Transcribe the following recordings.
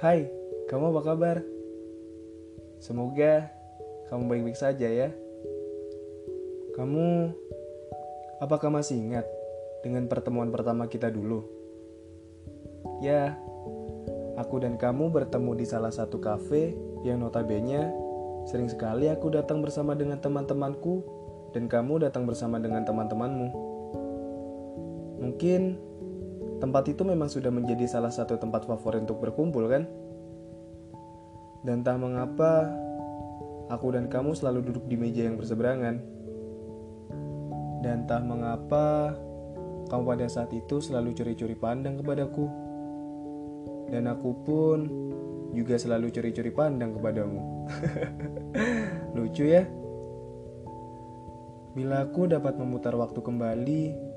Hai, kamu apa kabar? Semoga kamu baik-baik saja ya. Kamu apakah masih ingat dengan pertemuan pertama kita dulu? Ya, aku dan kamu bertemu di salah satu kafe yang notabene sering sekali aku datang bersama dengan teman-temanku dan kamu datang bersama dengan teman-temanmu. Mungkin tempat itu memang sudah menjadi salah satu tempat favorit untuk berkumpul kan? Dan entah mengapa, aku dan kamu selalu duduk di meja yang berseberangan. Dan entah mengapa, kamu pada saat itu selalu curi-curi pandang kepadaku. Dan aku pun juga selalu curi-curi pandang kepadamu. Lucu ya? Bila aku dapat memutar waktu kembali,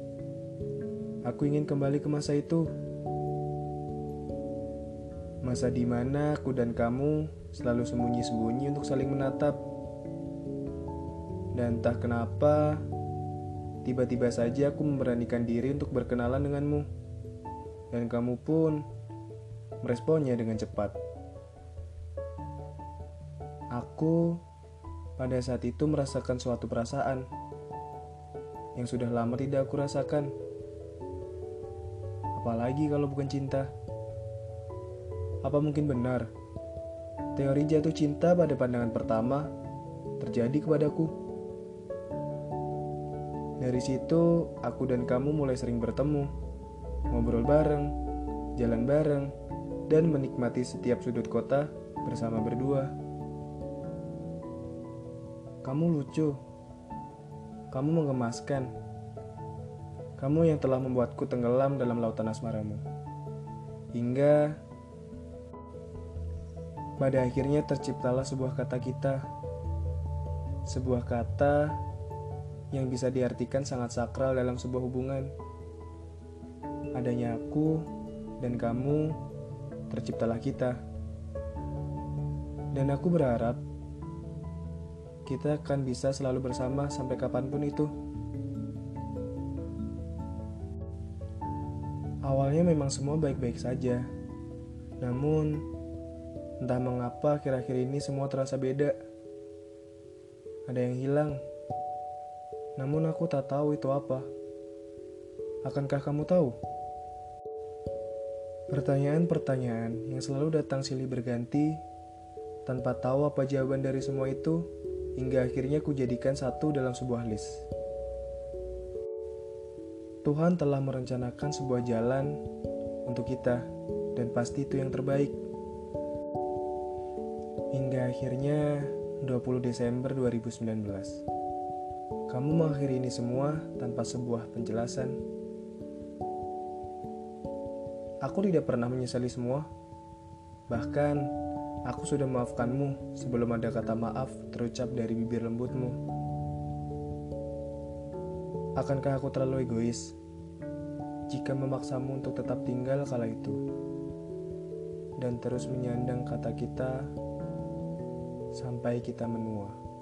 aku ingin kembali ke masa itu. Masa di mana aku dan kamu selalu sembunyi-sembunyi untuk saling menatap. Dan entah kenapa, tiba-tiba saja aku memberanikan diri untuk berkenalan denganmu. Dan kamu pun meresponnya dengan cepat. Aku pada saat itu merasakan suatu perasaan yang sudah lama tidak aku rasakan. Apalagi kalau bukan cinta. Apa mungkin benar? Teori jatuh cinta pada pandangan pertama terjadi kepadaku. Dari situ, aku dan kamu mulai sering bertemu, ngobrol bareng, jalan bareng, dan menikmati setiap sudut kota bersama berdua. Kamu lucu, kamu menggemaskan, kamu yang telah membuatku tenggelam dalam lautan asmaramu. Hingga pada akhirnya terciptalah sebuah kata kita. Sebuah kata yang bisa diartikan sangat sakral dalam sebuah hubungan. Adanya aku dan kamu, terciptalah kita. Dan aku berharap kita akan bisa selalu bersama sampai kapan pun itu. Awalnya memang semua baik-baik saja, namun Entah mengapa akhir-akhir ini semua terasa beda. Ada yang hilang. Namun aku tak tahu itu apa. Akankah kamu tahu? Pertanyaan-pertanyaan yang selalu datang silih berganti tanpa tahu apa jawaban dari semua itu hingga akhirnya ku jadikan satu dalam sebuah list. Tuhan telah merencanakan sebuah jalan untuk kita dan pasti itu yang terbaik. Hingga akhirnya 20 Desember 2019. Kamu mengakhiri ini semua tanpa sebuah penjelasan. Aku tidak pernah menyesali semua. Bahkan, aku sudah memaafkanmu sebelum ada kata maaf terucap dari bibir lembutmu. Akankah aku terlalu egois jika memaksamu untuk tetap tinggal kala itu dan terus menyandang kata kita sampai kita menua.